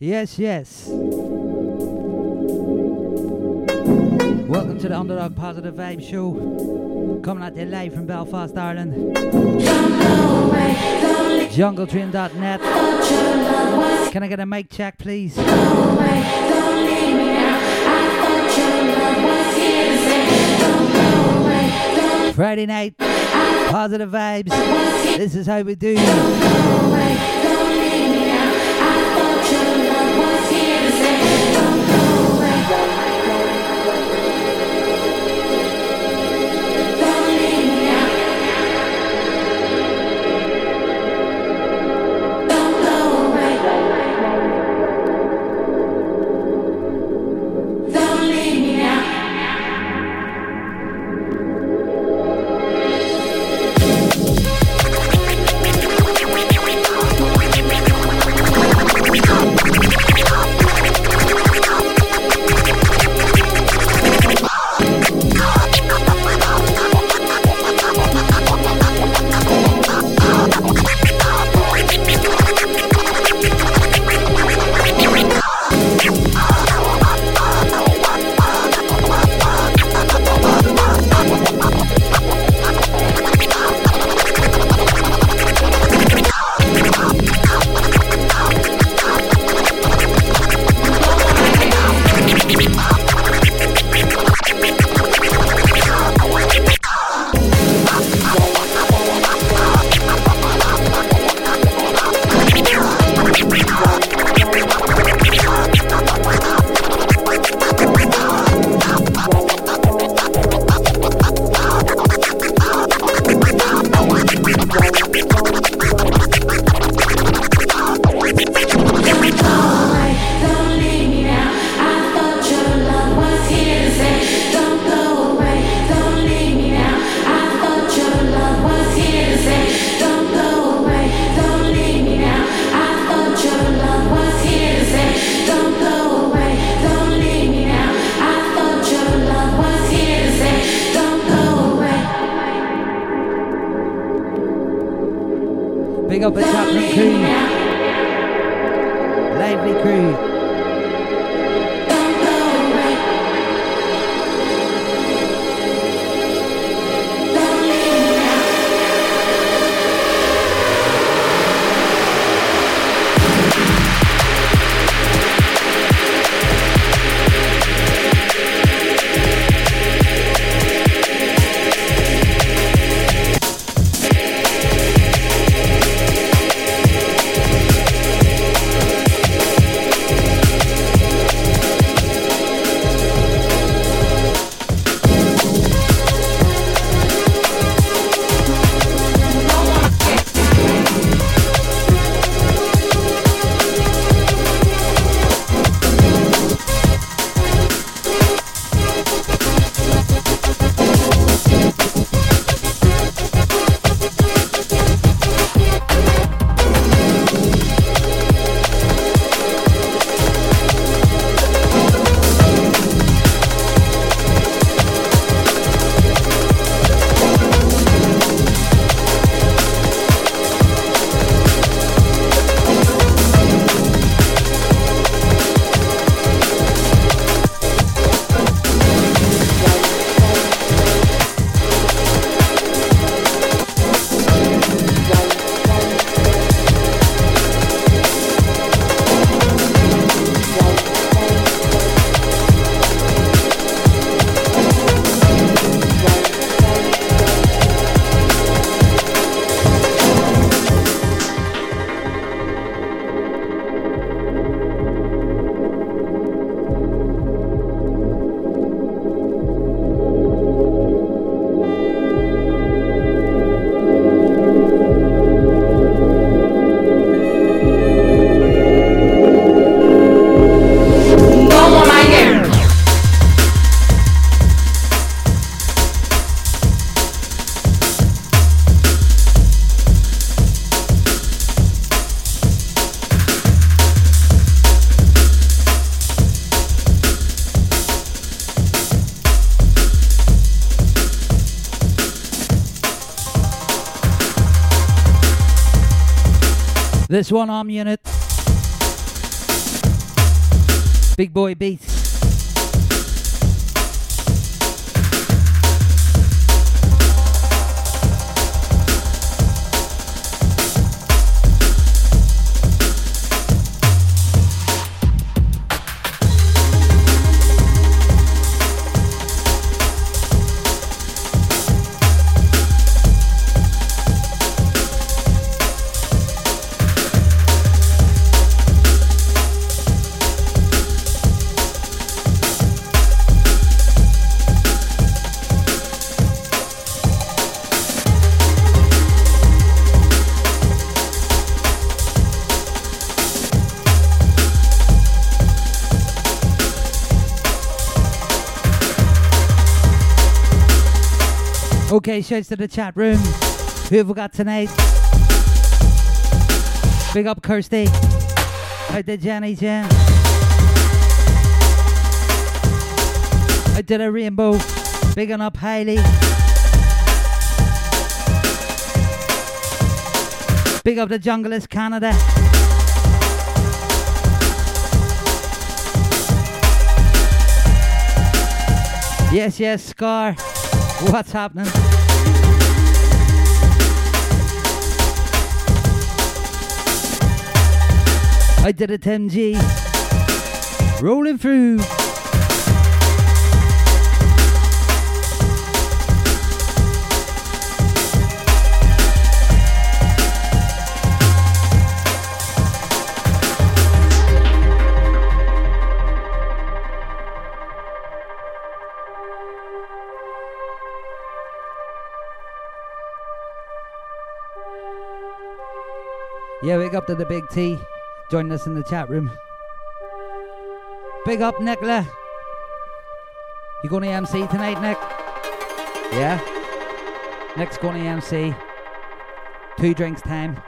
Yes, yes. Welcome to the Undadog Positive Vibe Show. Coming at you live from Belfast, Ireland. JungleTrain.net. Can I get a mic check, please? Friday night, positive vibes. This is how we do. This one arm unit. Big boy beats. Okay, shouts to the chat room. Who have we got tonight? Big up Kirsty. How did Jenny Jen? I did a rainbow. Big up Hailey. Big up the Junglist Canada. Yes, yes, Scar. What's happening? I did it, Tim G. Rolling through. Yeah, big up to the big T. Joining us in the chat room. Big up, Nicola. You going to MC tonight, Nick? Yeah? Nick's going to MC. Two drinks time.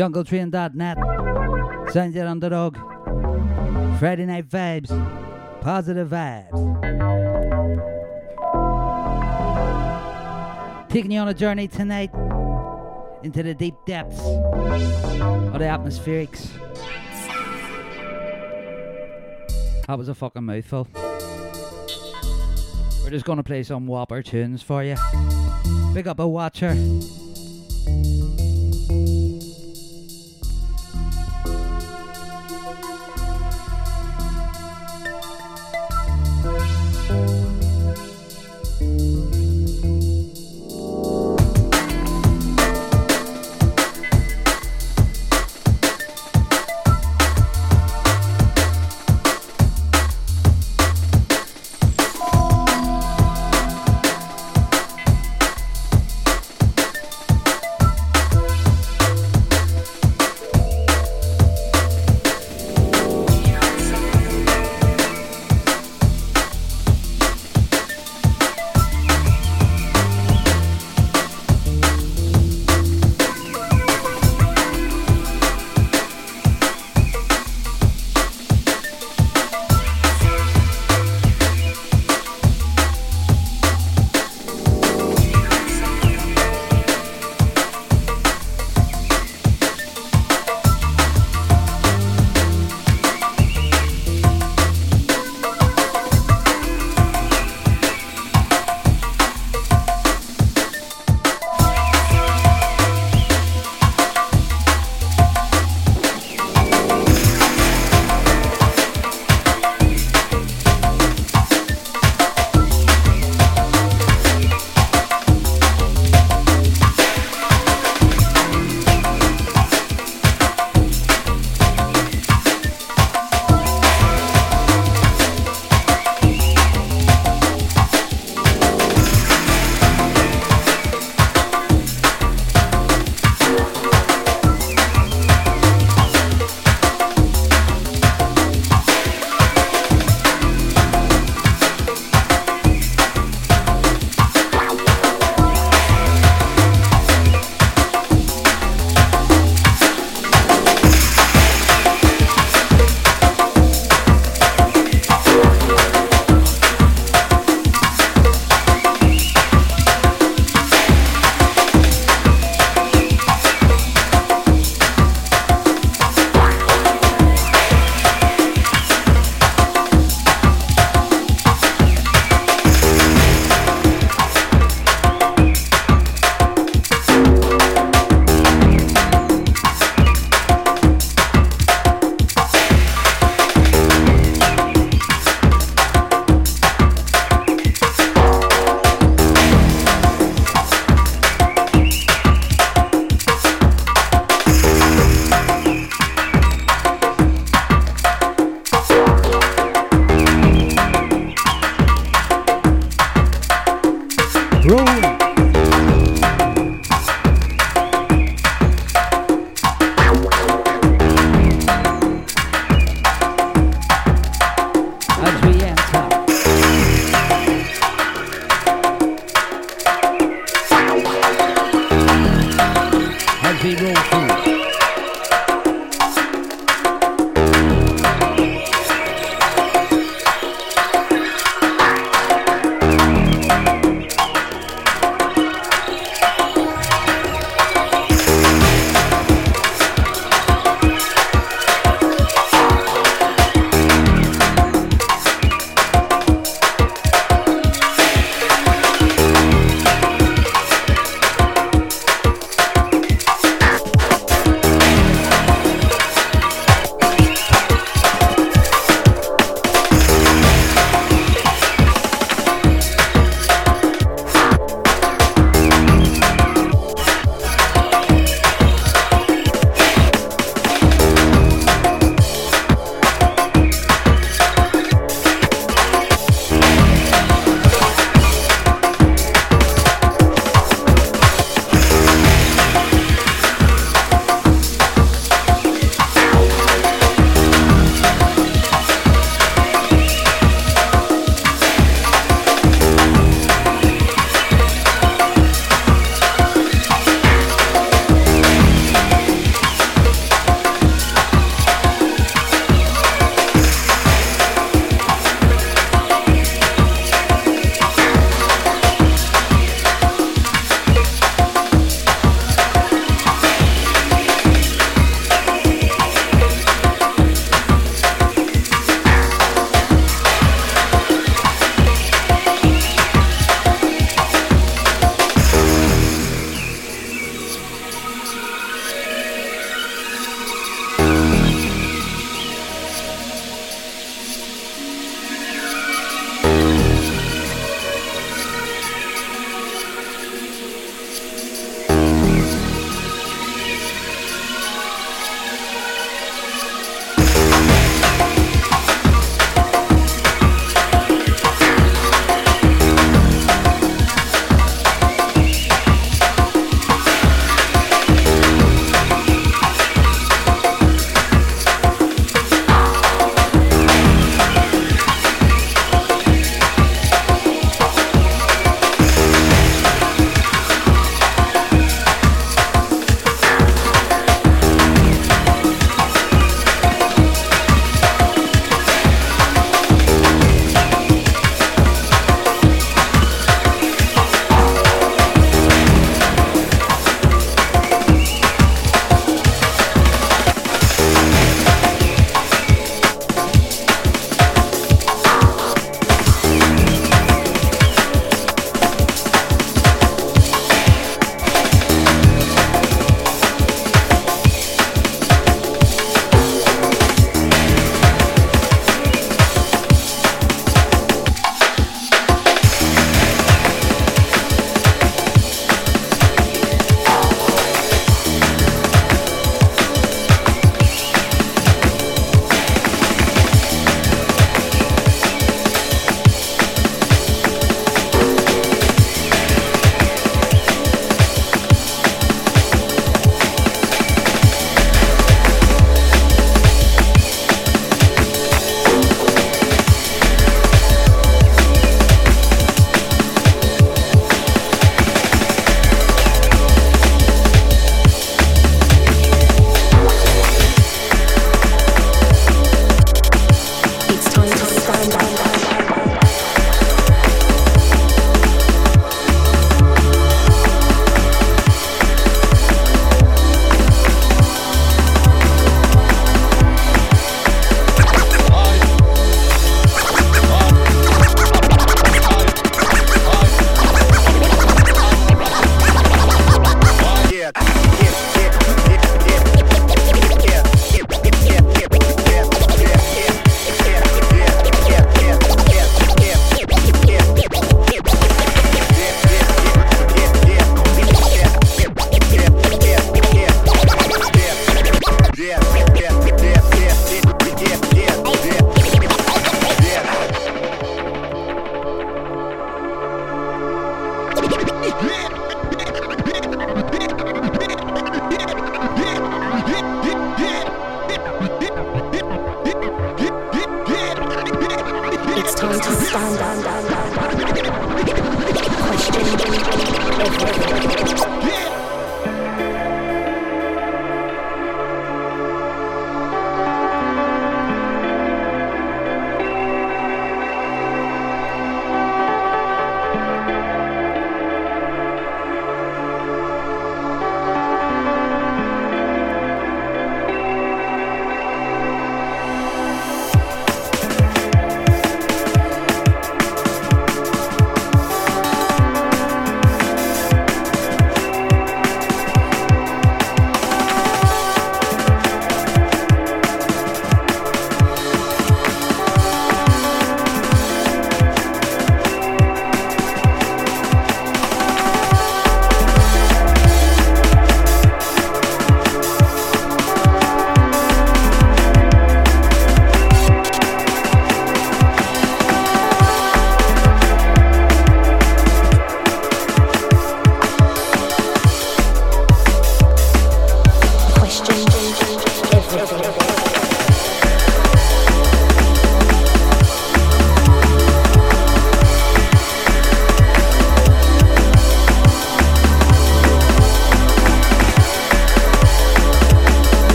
jungletrain.net. Undadog. Friday night vibes. Positive vibes. Taking you on a journey tonight into the deep depths of the atmospherics. That was a fucking mouthful. We're just gonna play some whopper tunes for you. Pick up a watcher.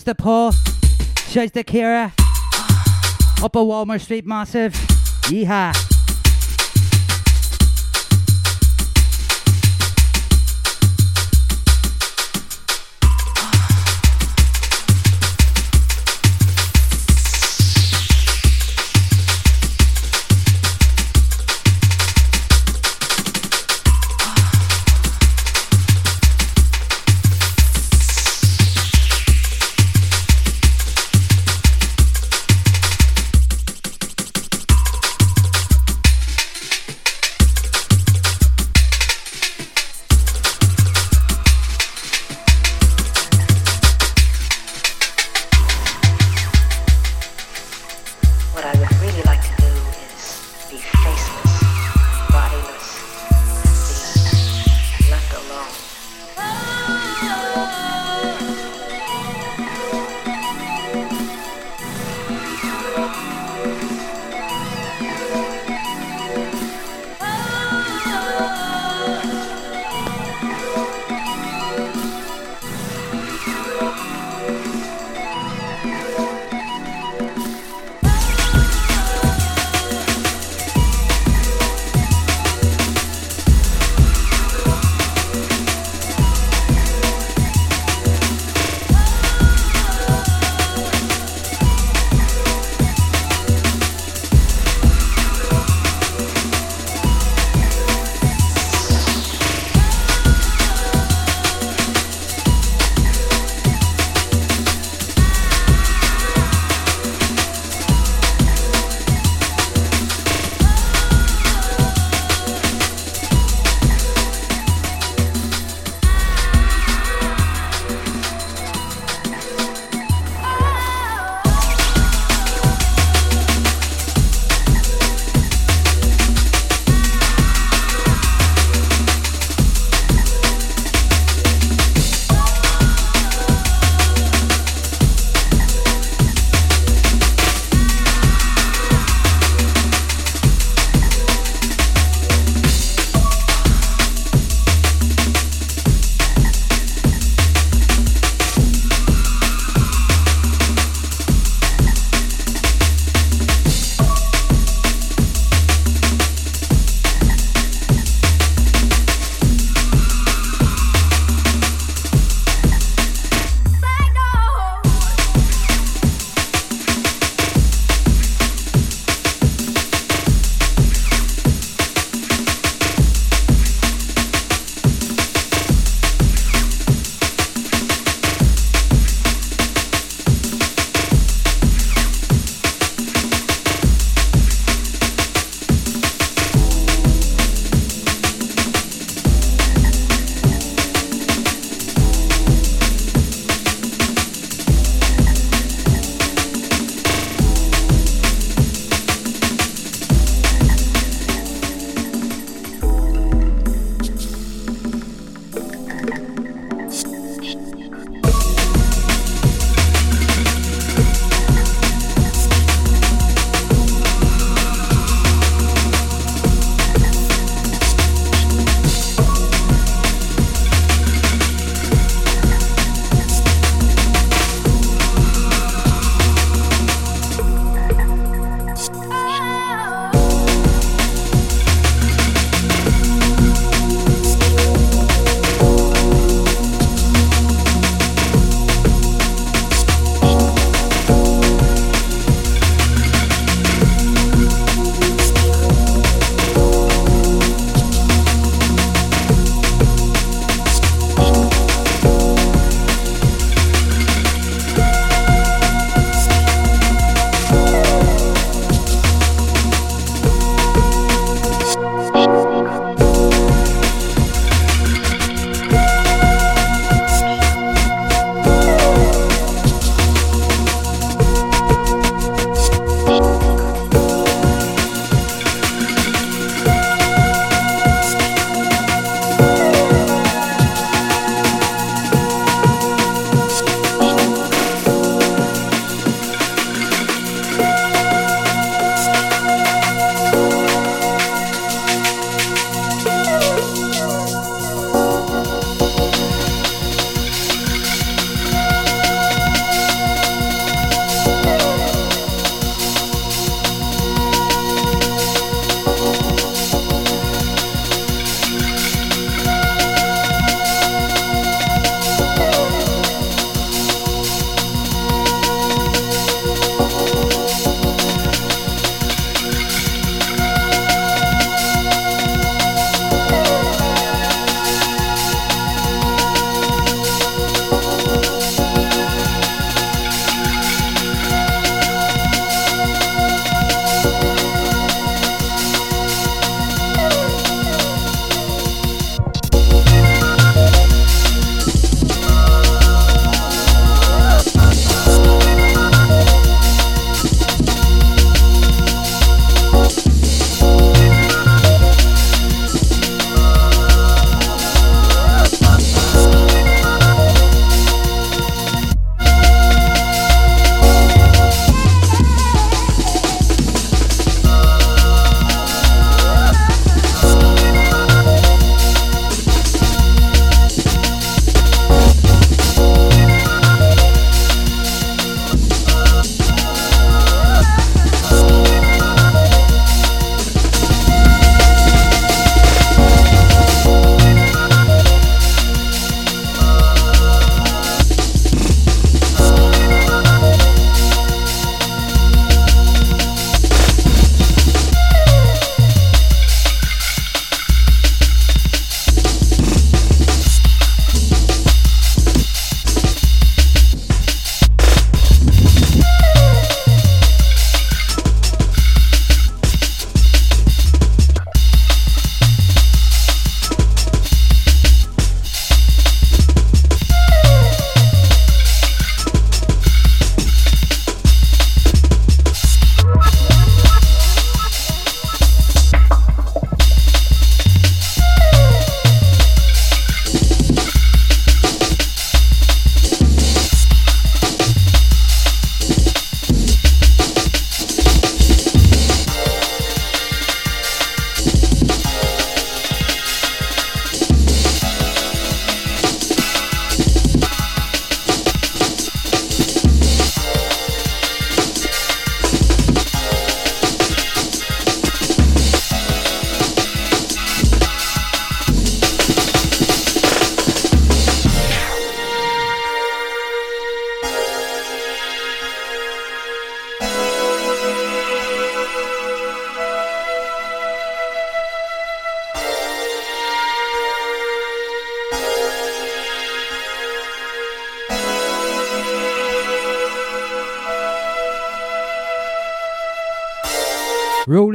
Shouts to Paul. Shouts to Kira. Up a Walmer Street Massive. Yeehaw.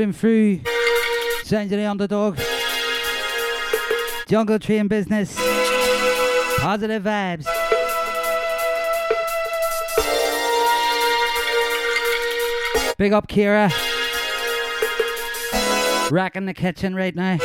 Rolling through. Sounds of the underdog. Jungle Train Business. Positive vibes. Big up Kira. Racking the kitchen right now.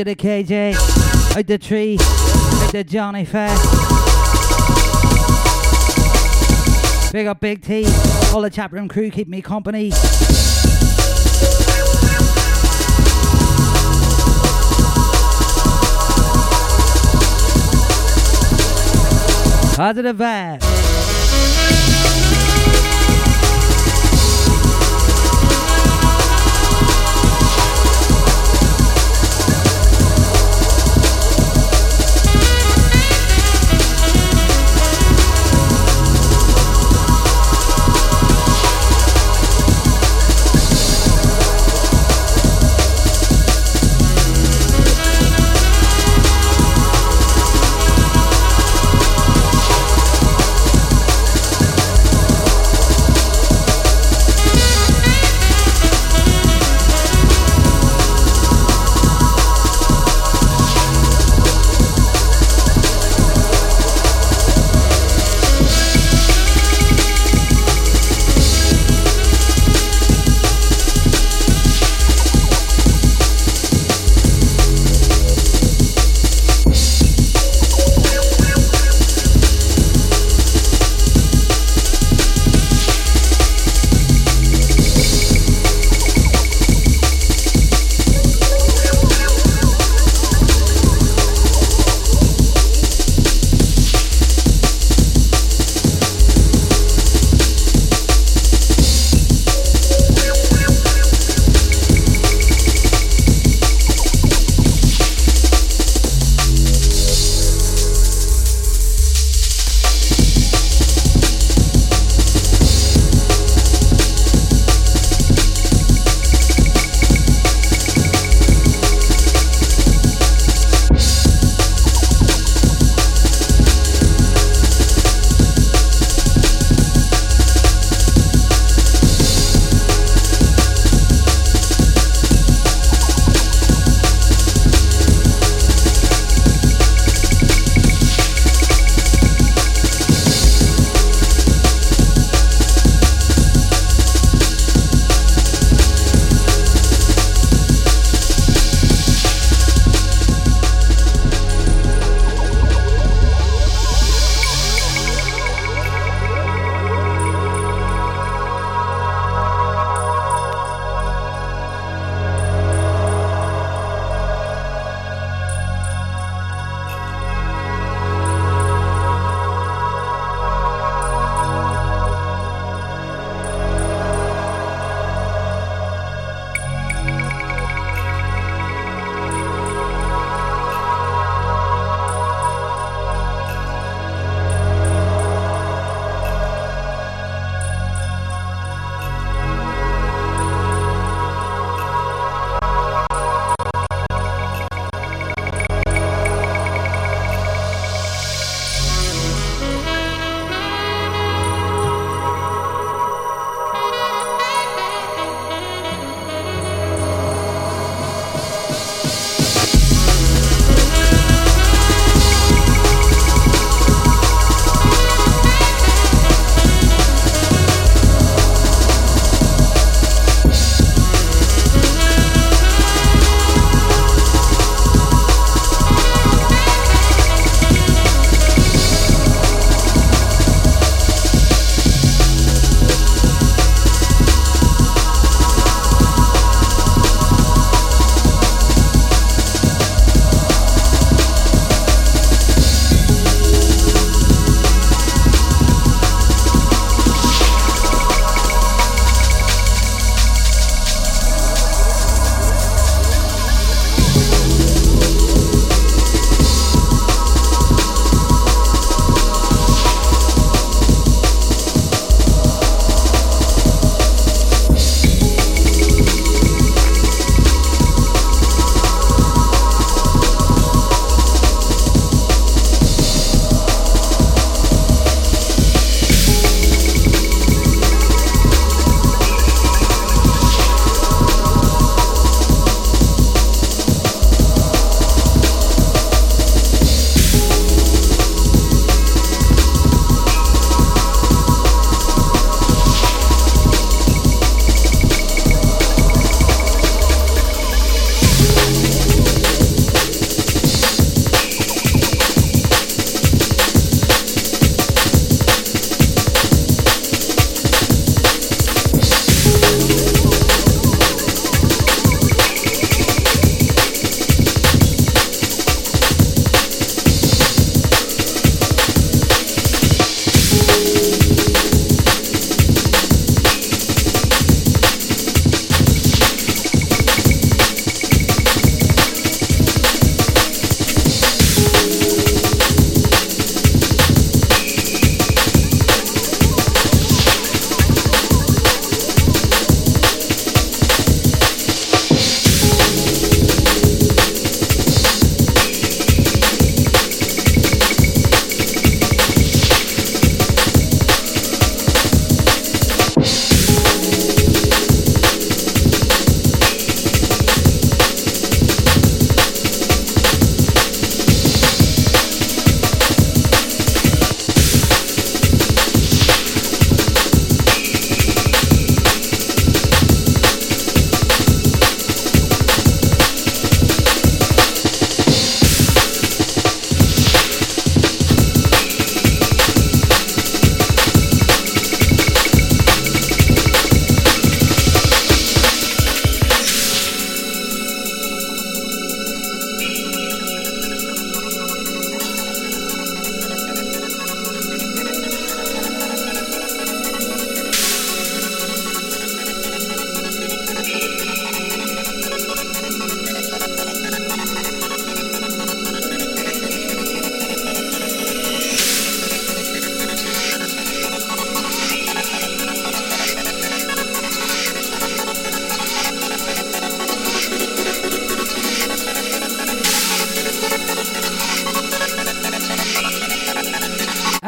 To the KJ, out the tree, out the Johnny Fair. Big up Big T, all the chat room crew keep me company. Positive vibe.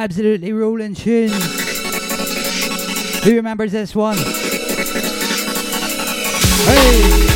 Absolutely rolling tune. Who remembers this one? Hey!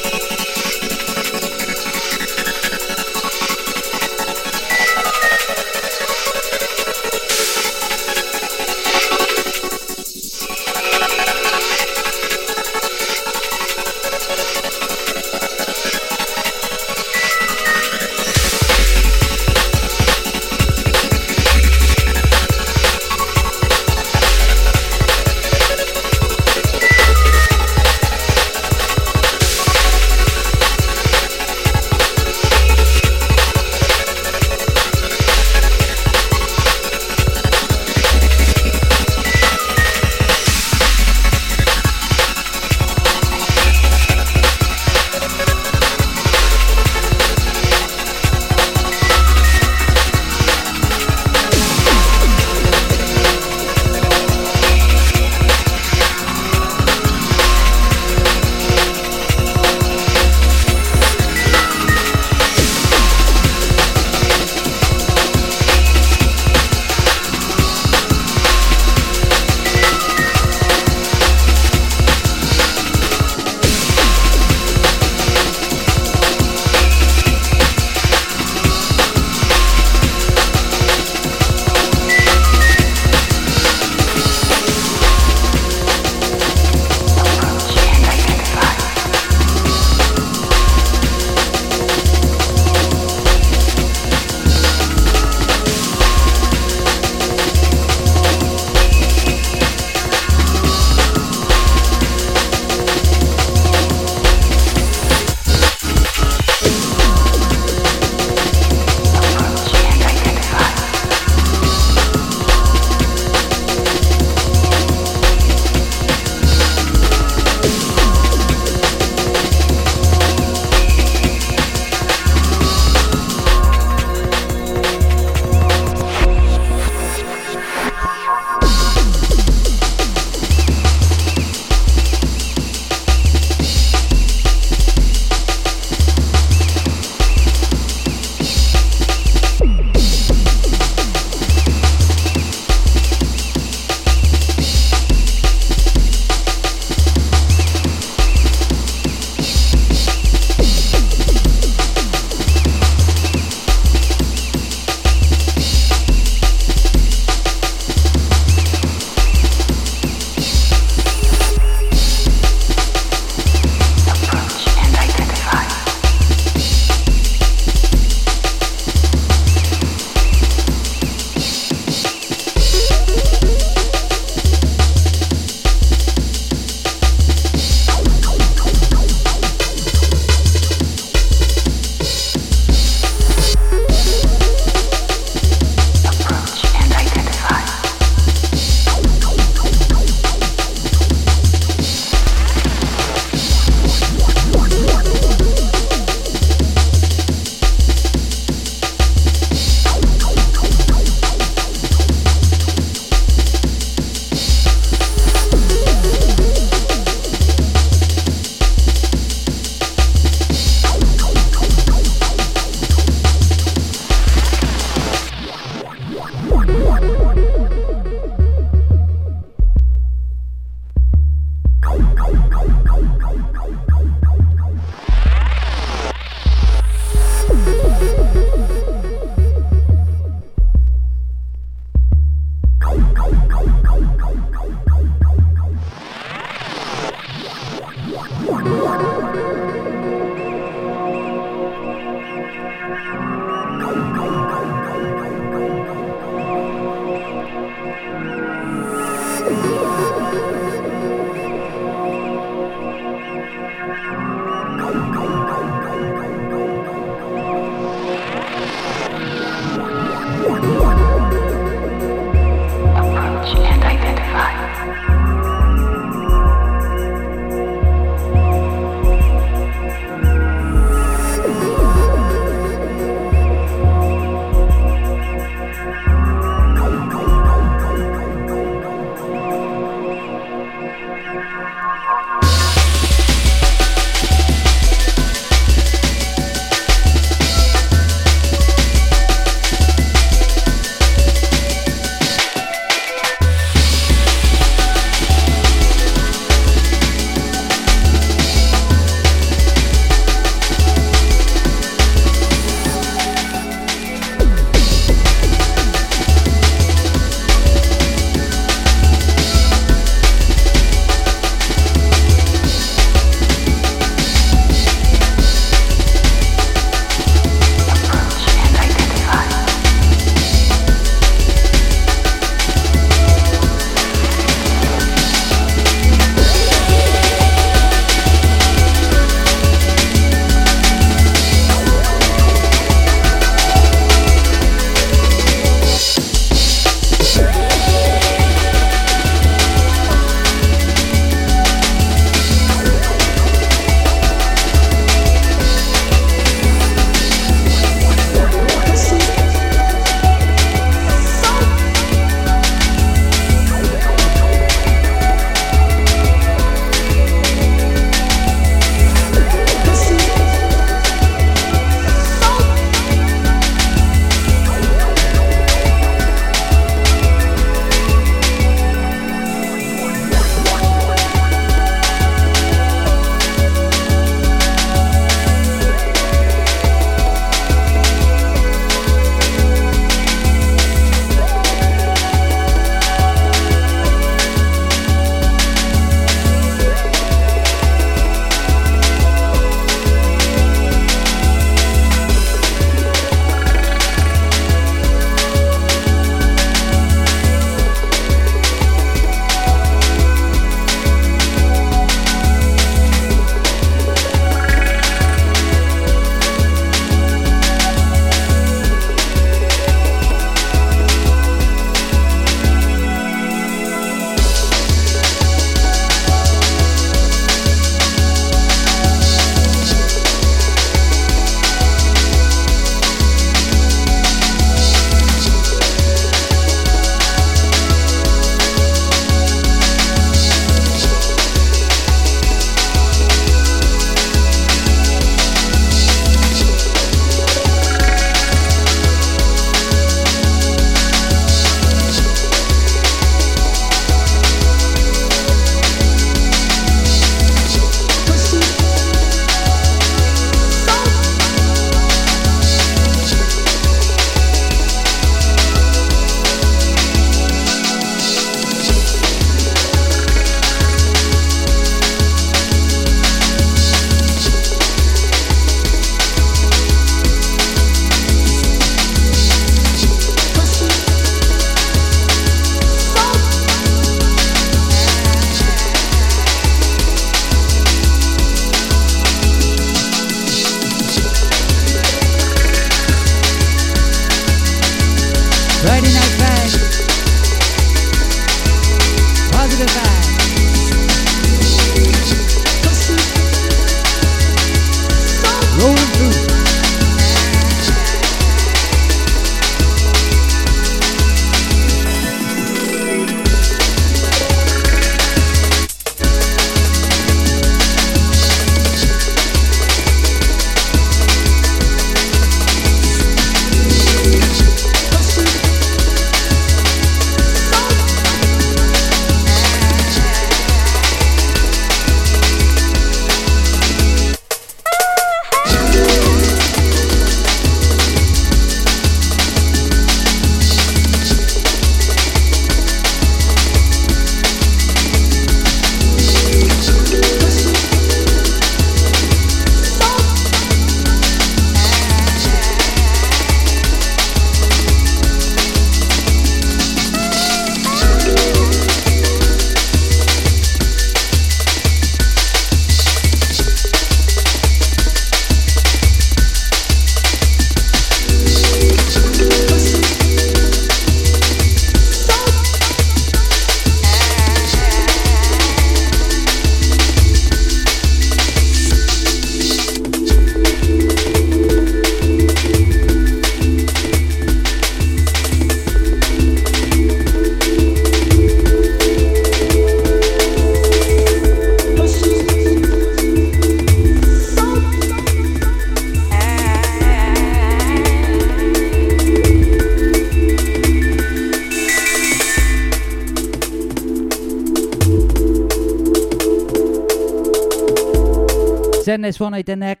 This one out to Nick.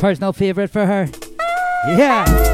Personal favourite for her. Yeah.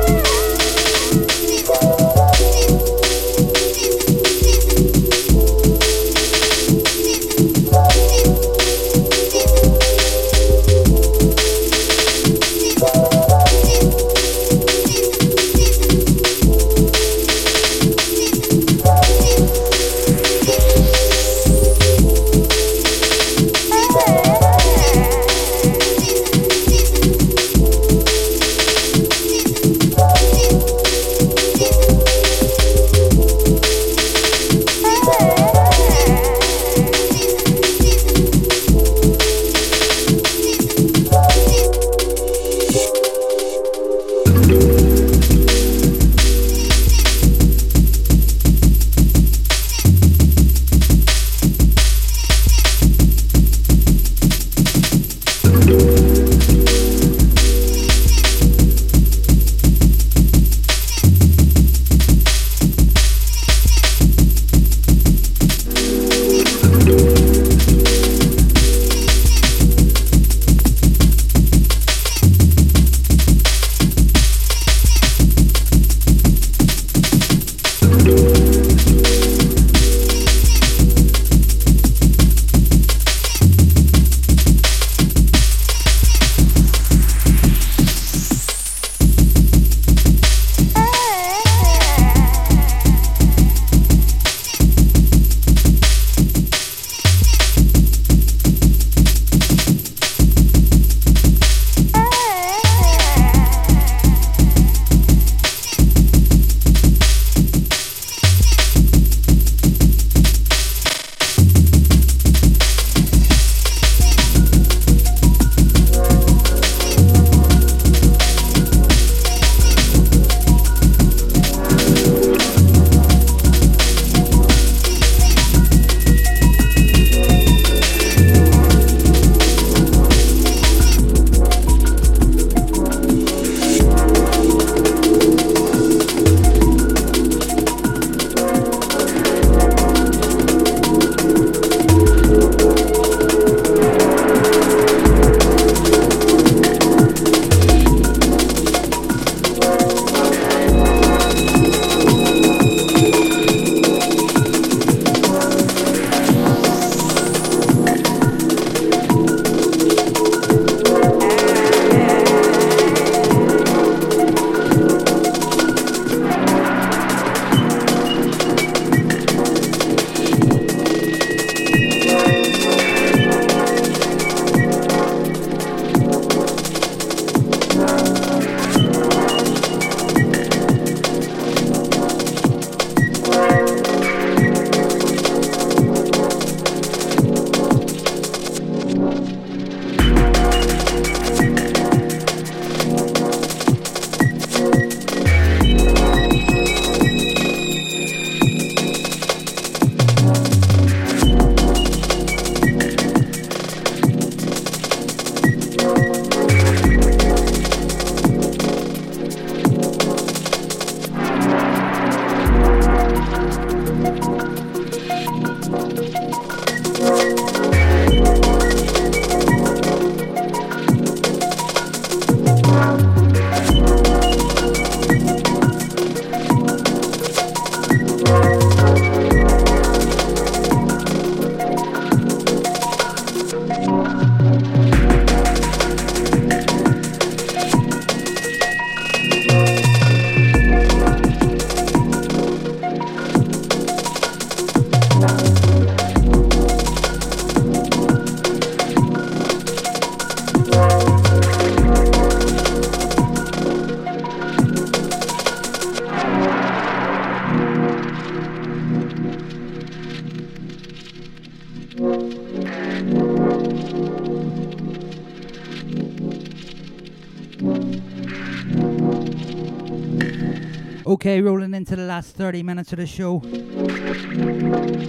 Okay, rolling into the last 30 minutes of the show.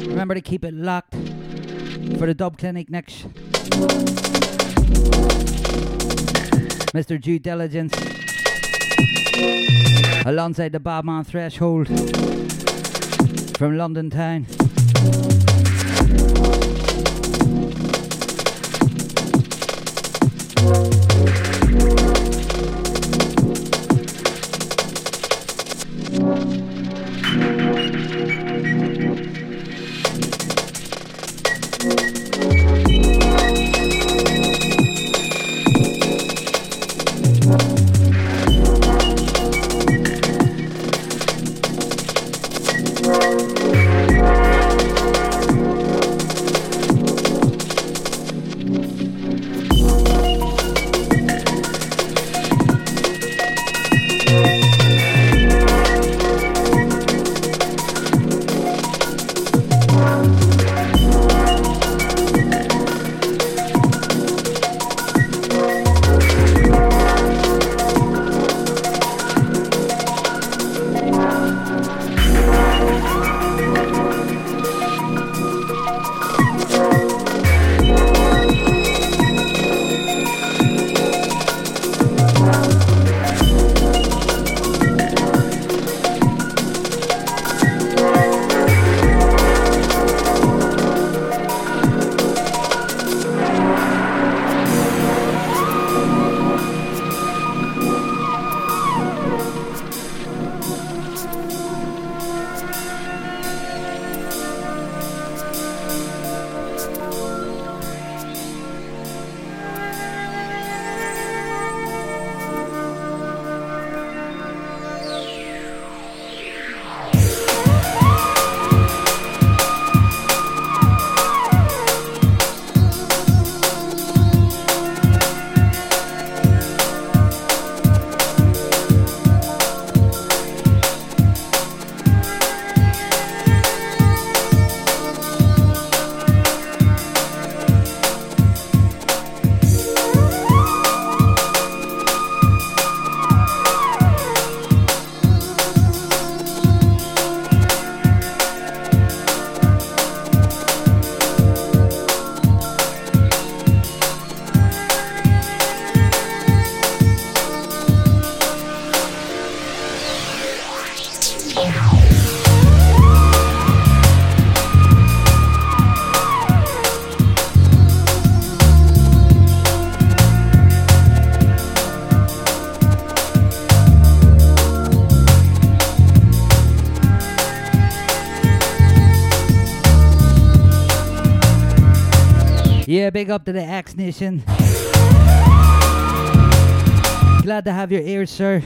Remember to keep it locked for the Dub Clinic next. Mr. Due Diligence. Alongside the Badman Threshold from London Town. Big up to the X Nation. Glad to have your ears, sir.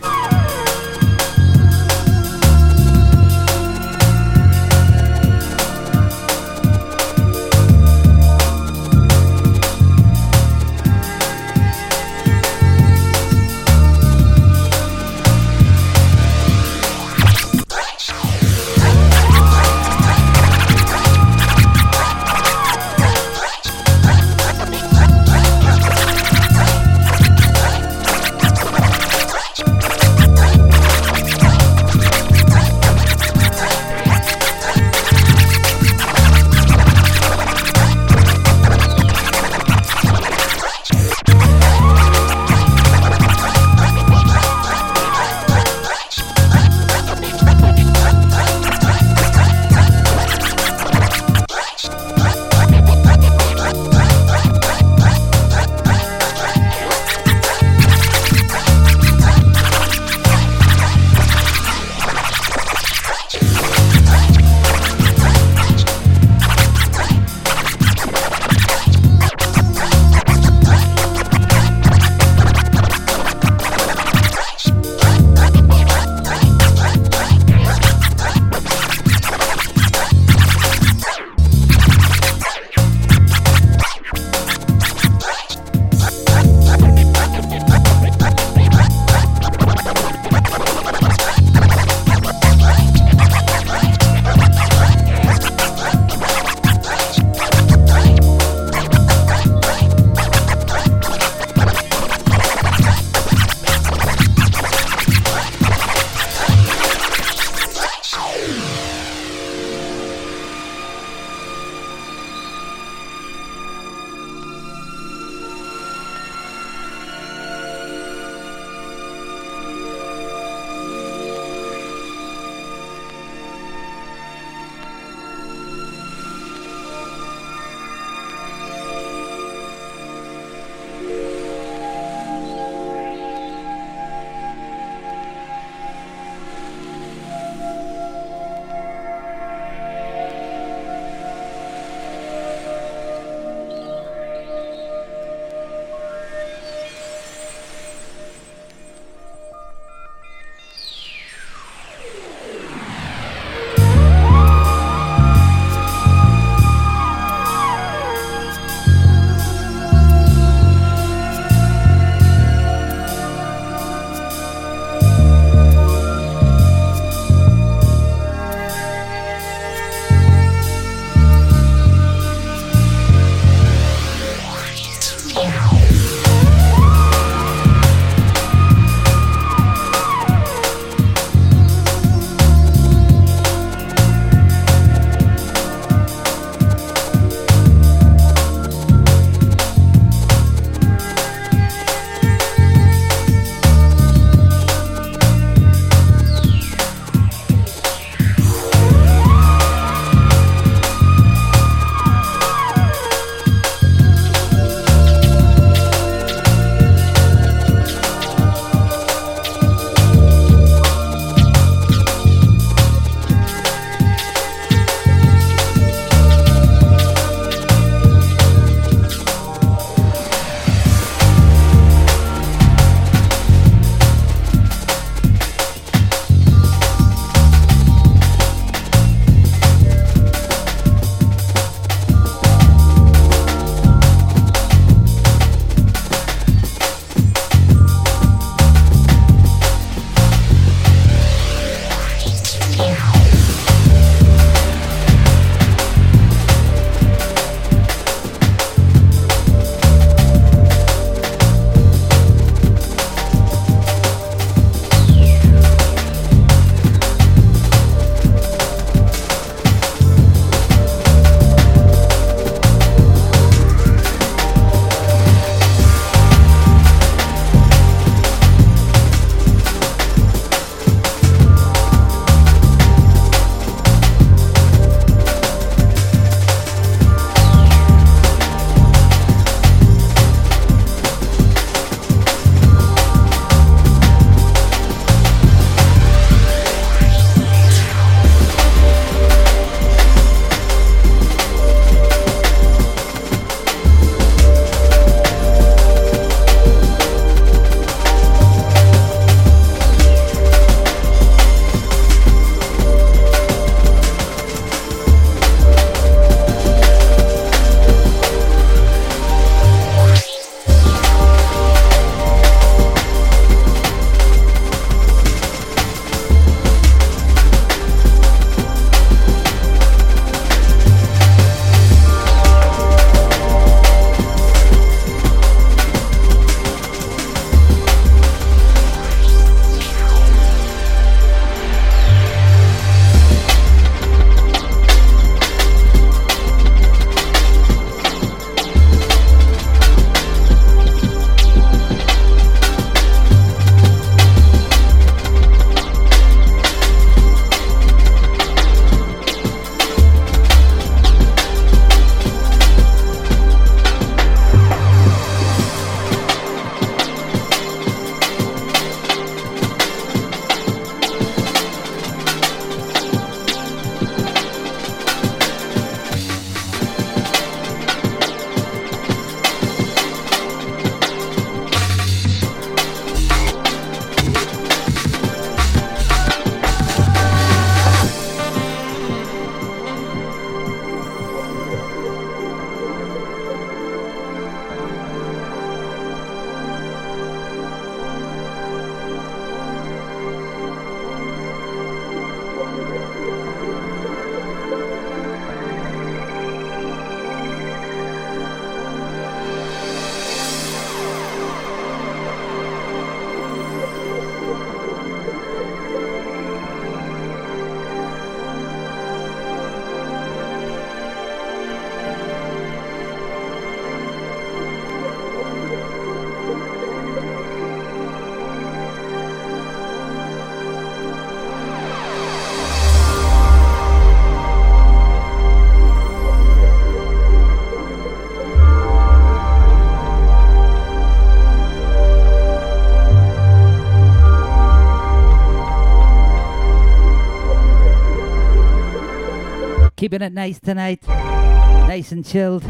Keeping it nice tonight. Nice and chilled.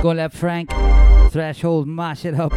Gonna let Frank Threshold mash it up.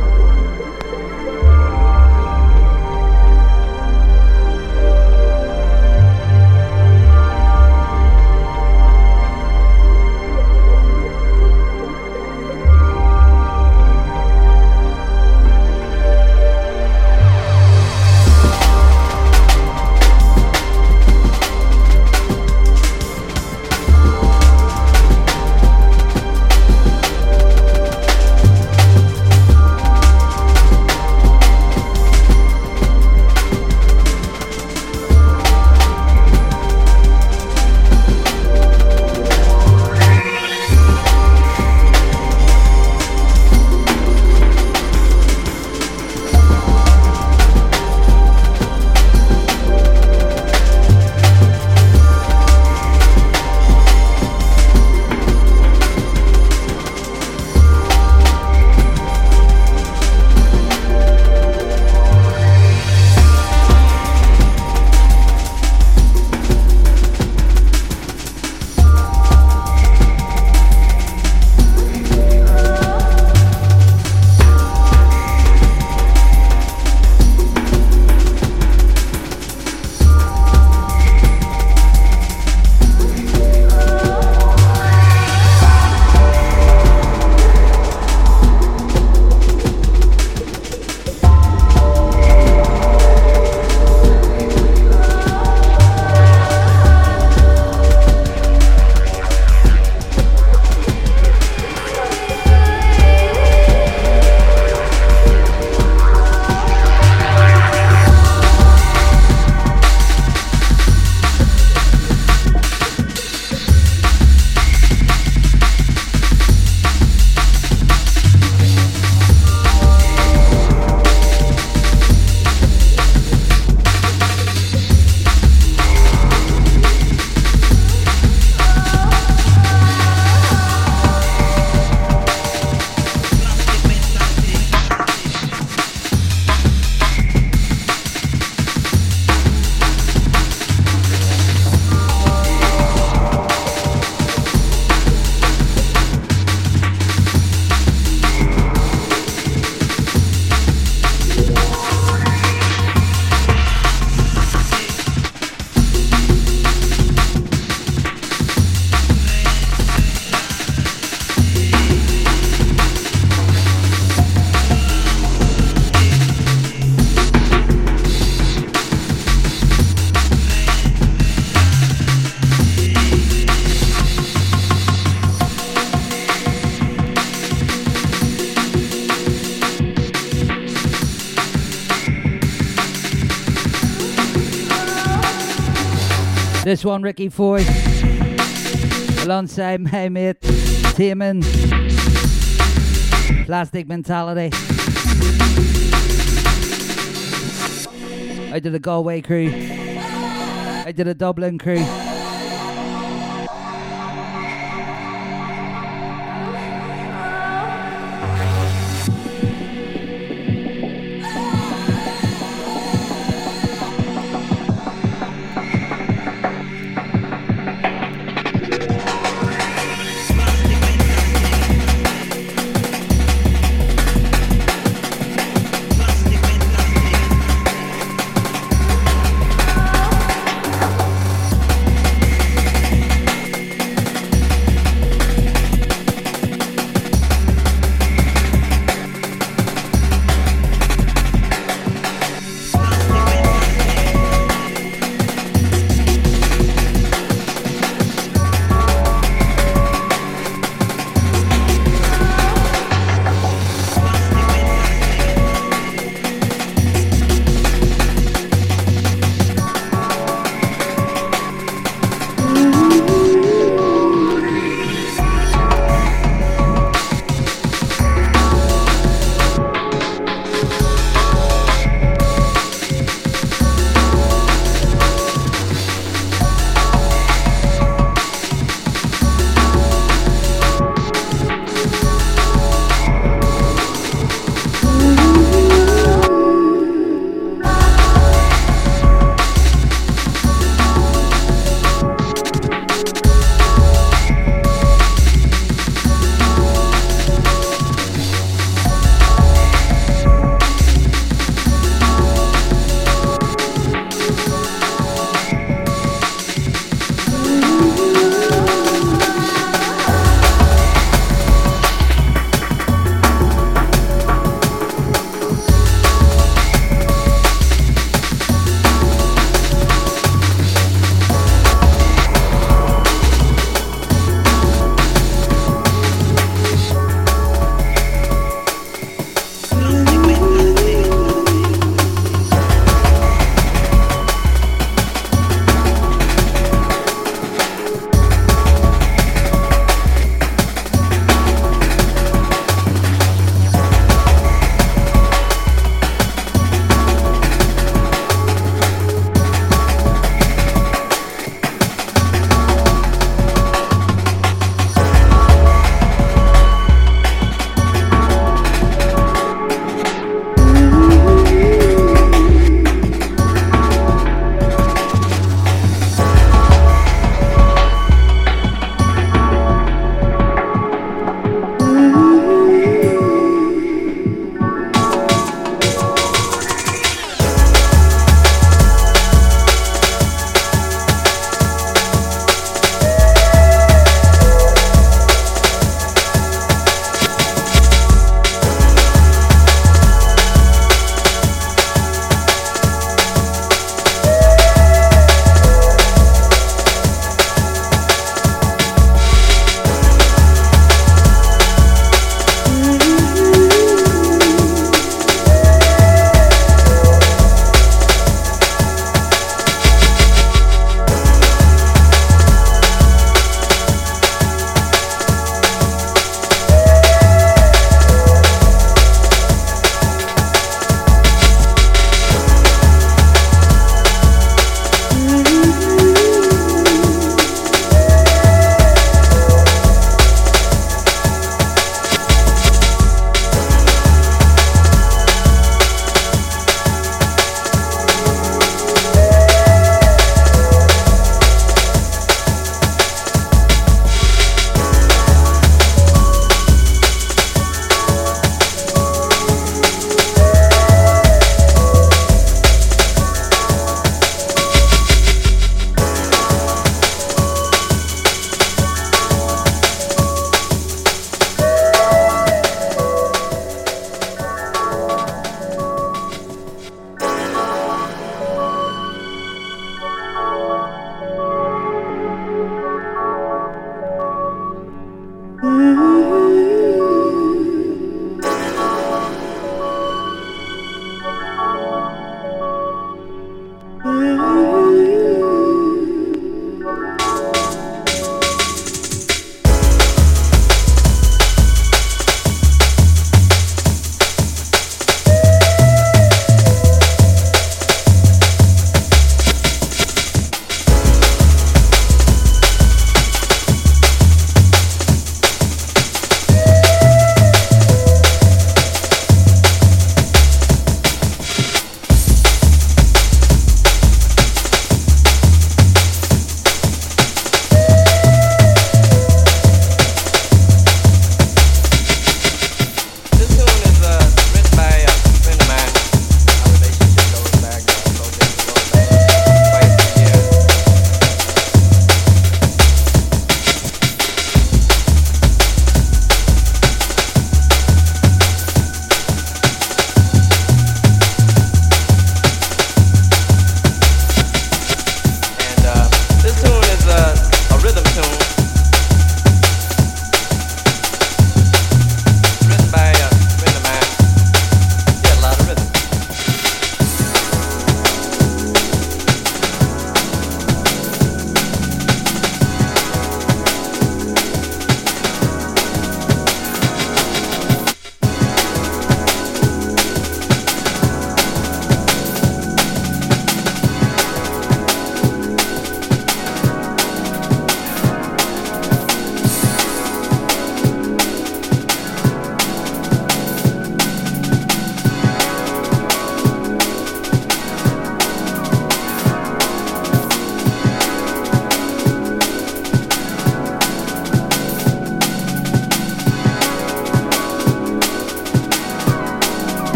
This one, Ricky Force, alongside my mate, Tamen. Plastic Mentality. I did a Galway crew. I did a Dublin crew.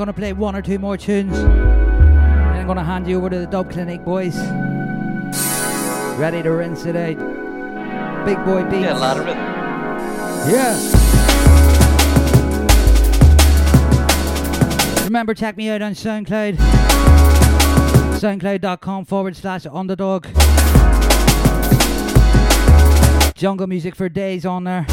Gonna play one or two more tunes. And I'm gonna hand you over to the Dub Clinic boys. Ready to rinse it out. Big boy beats. Yeah, a lot of rhythm. Yeah. Remember, check me out on SoundCloud. SoundCloud.com forward slash underdog. Jungle music for days on there.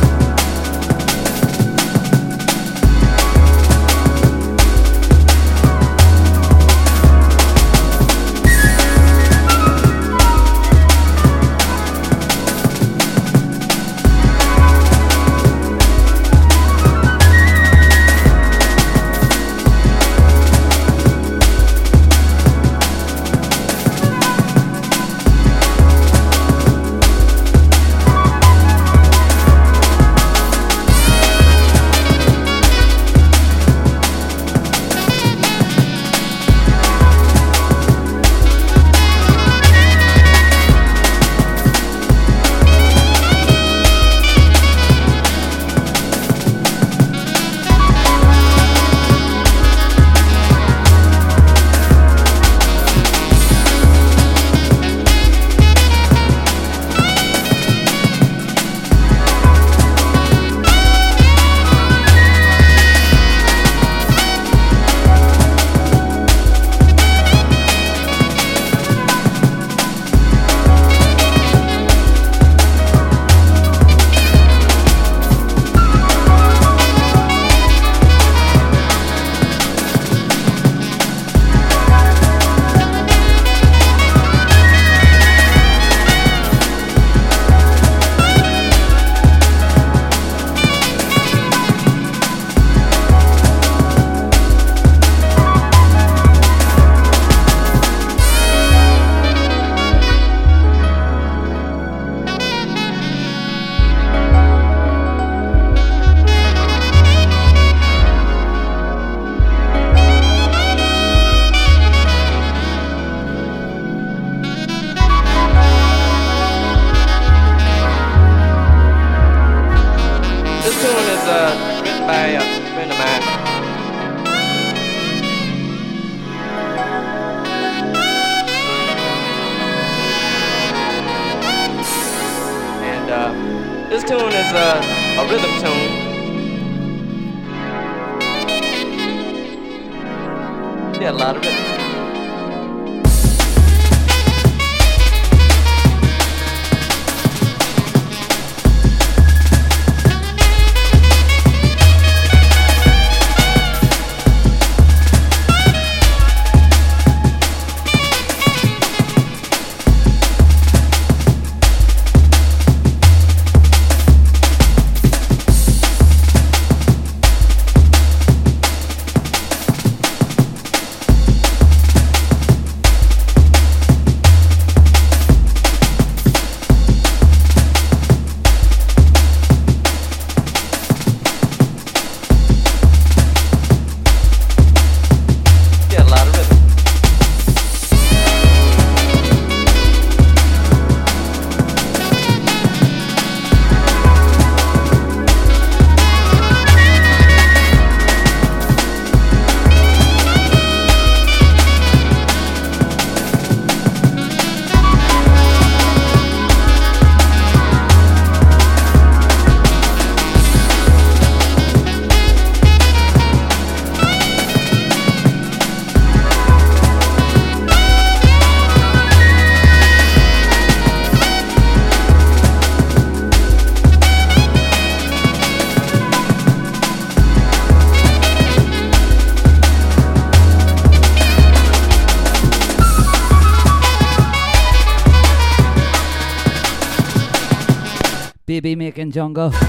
Baby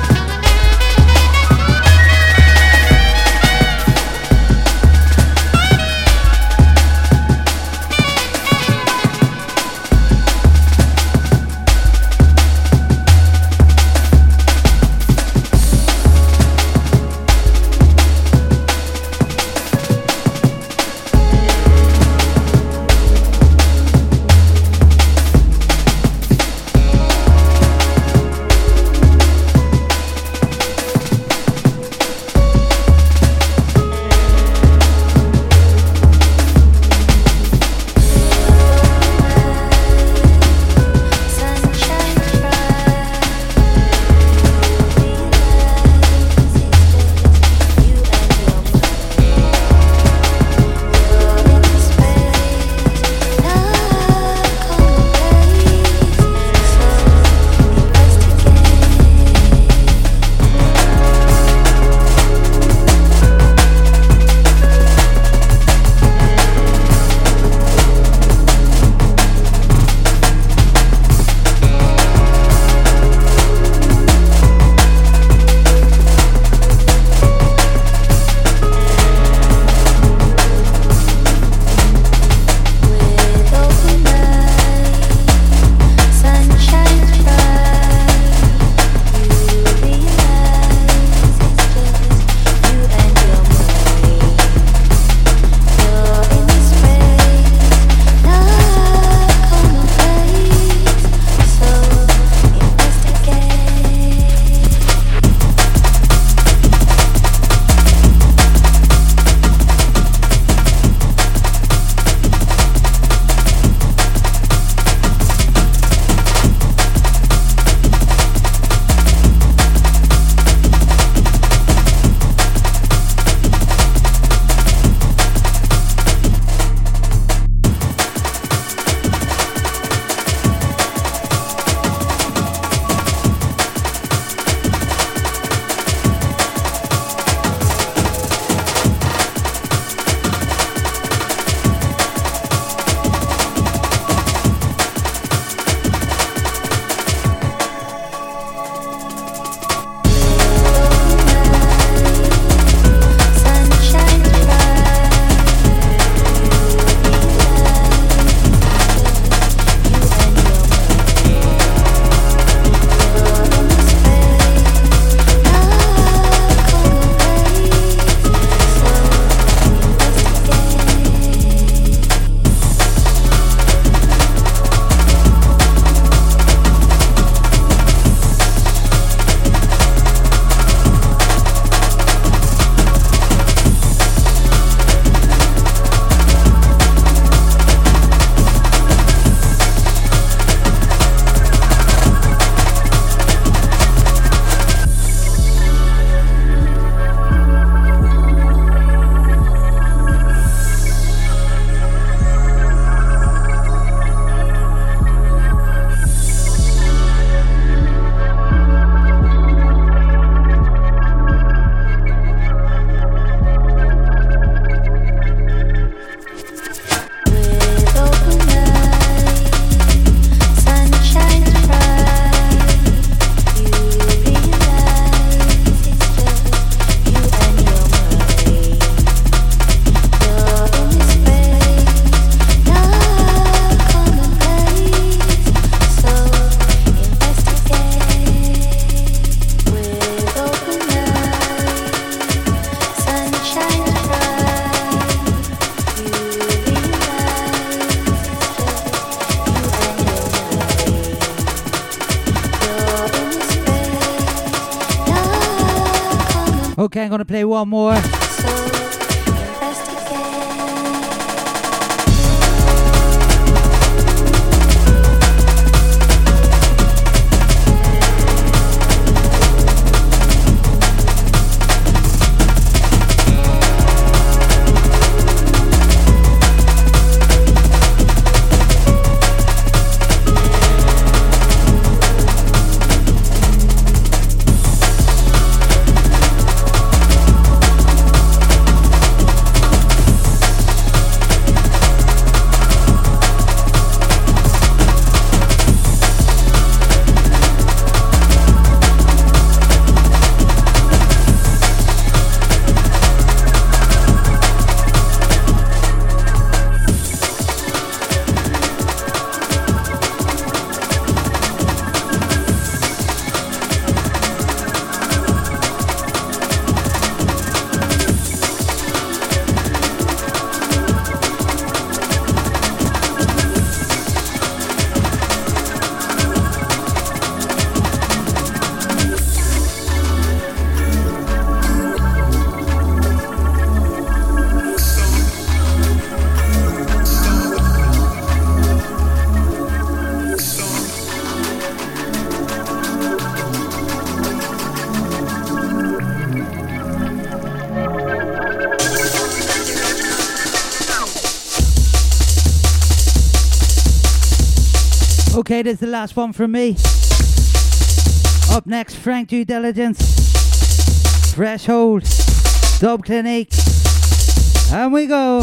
I'm gonna play one more. Is the last one from me. Up next, Frank Due Diligence, Threshold, Dub Clinic, and we go.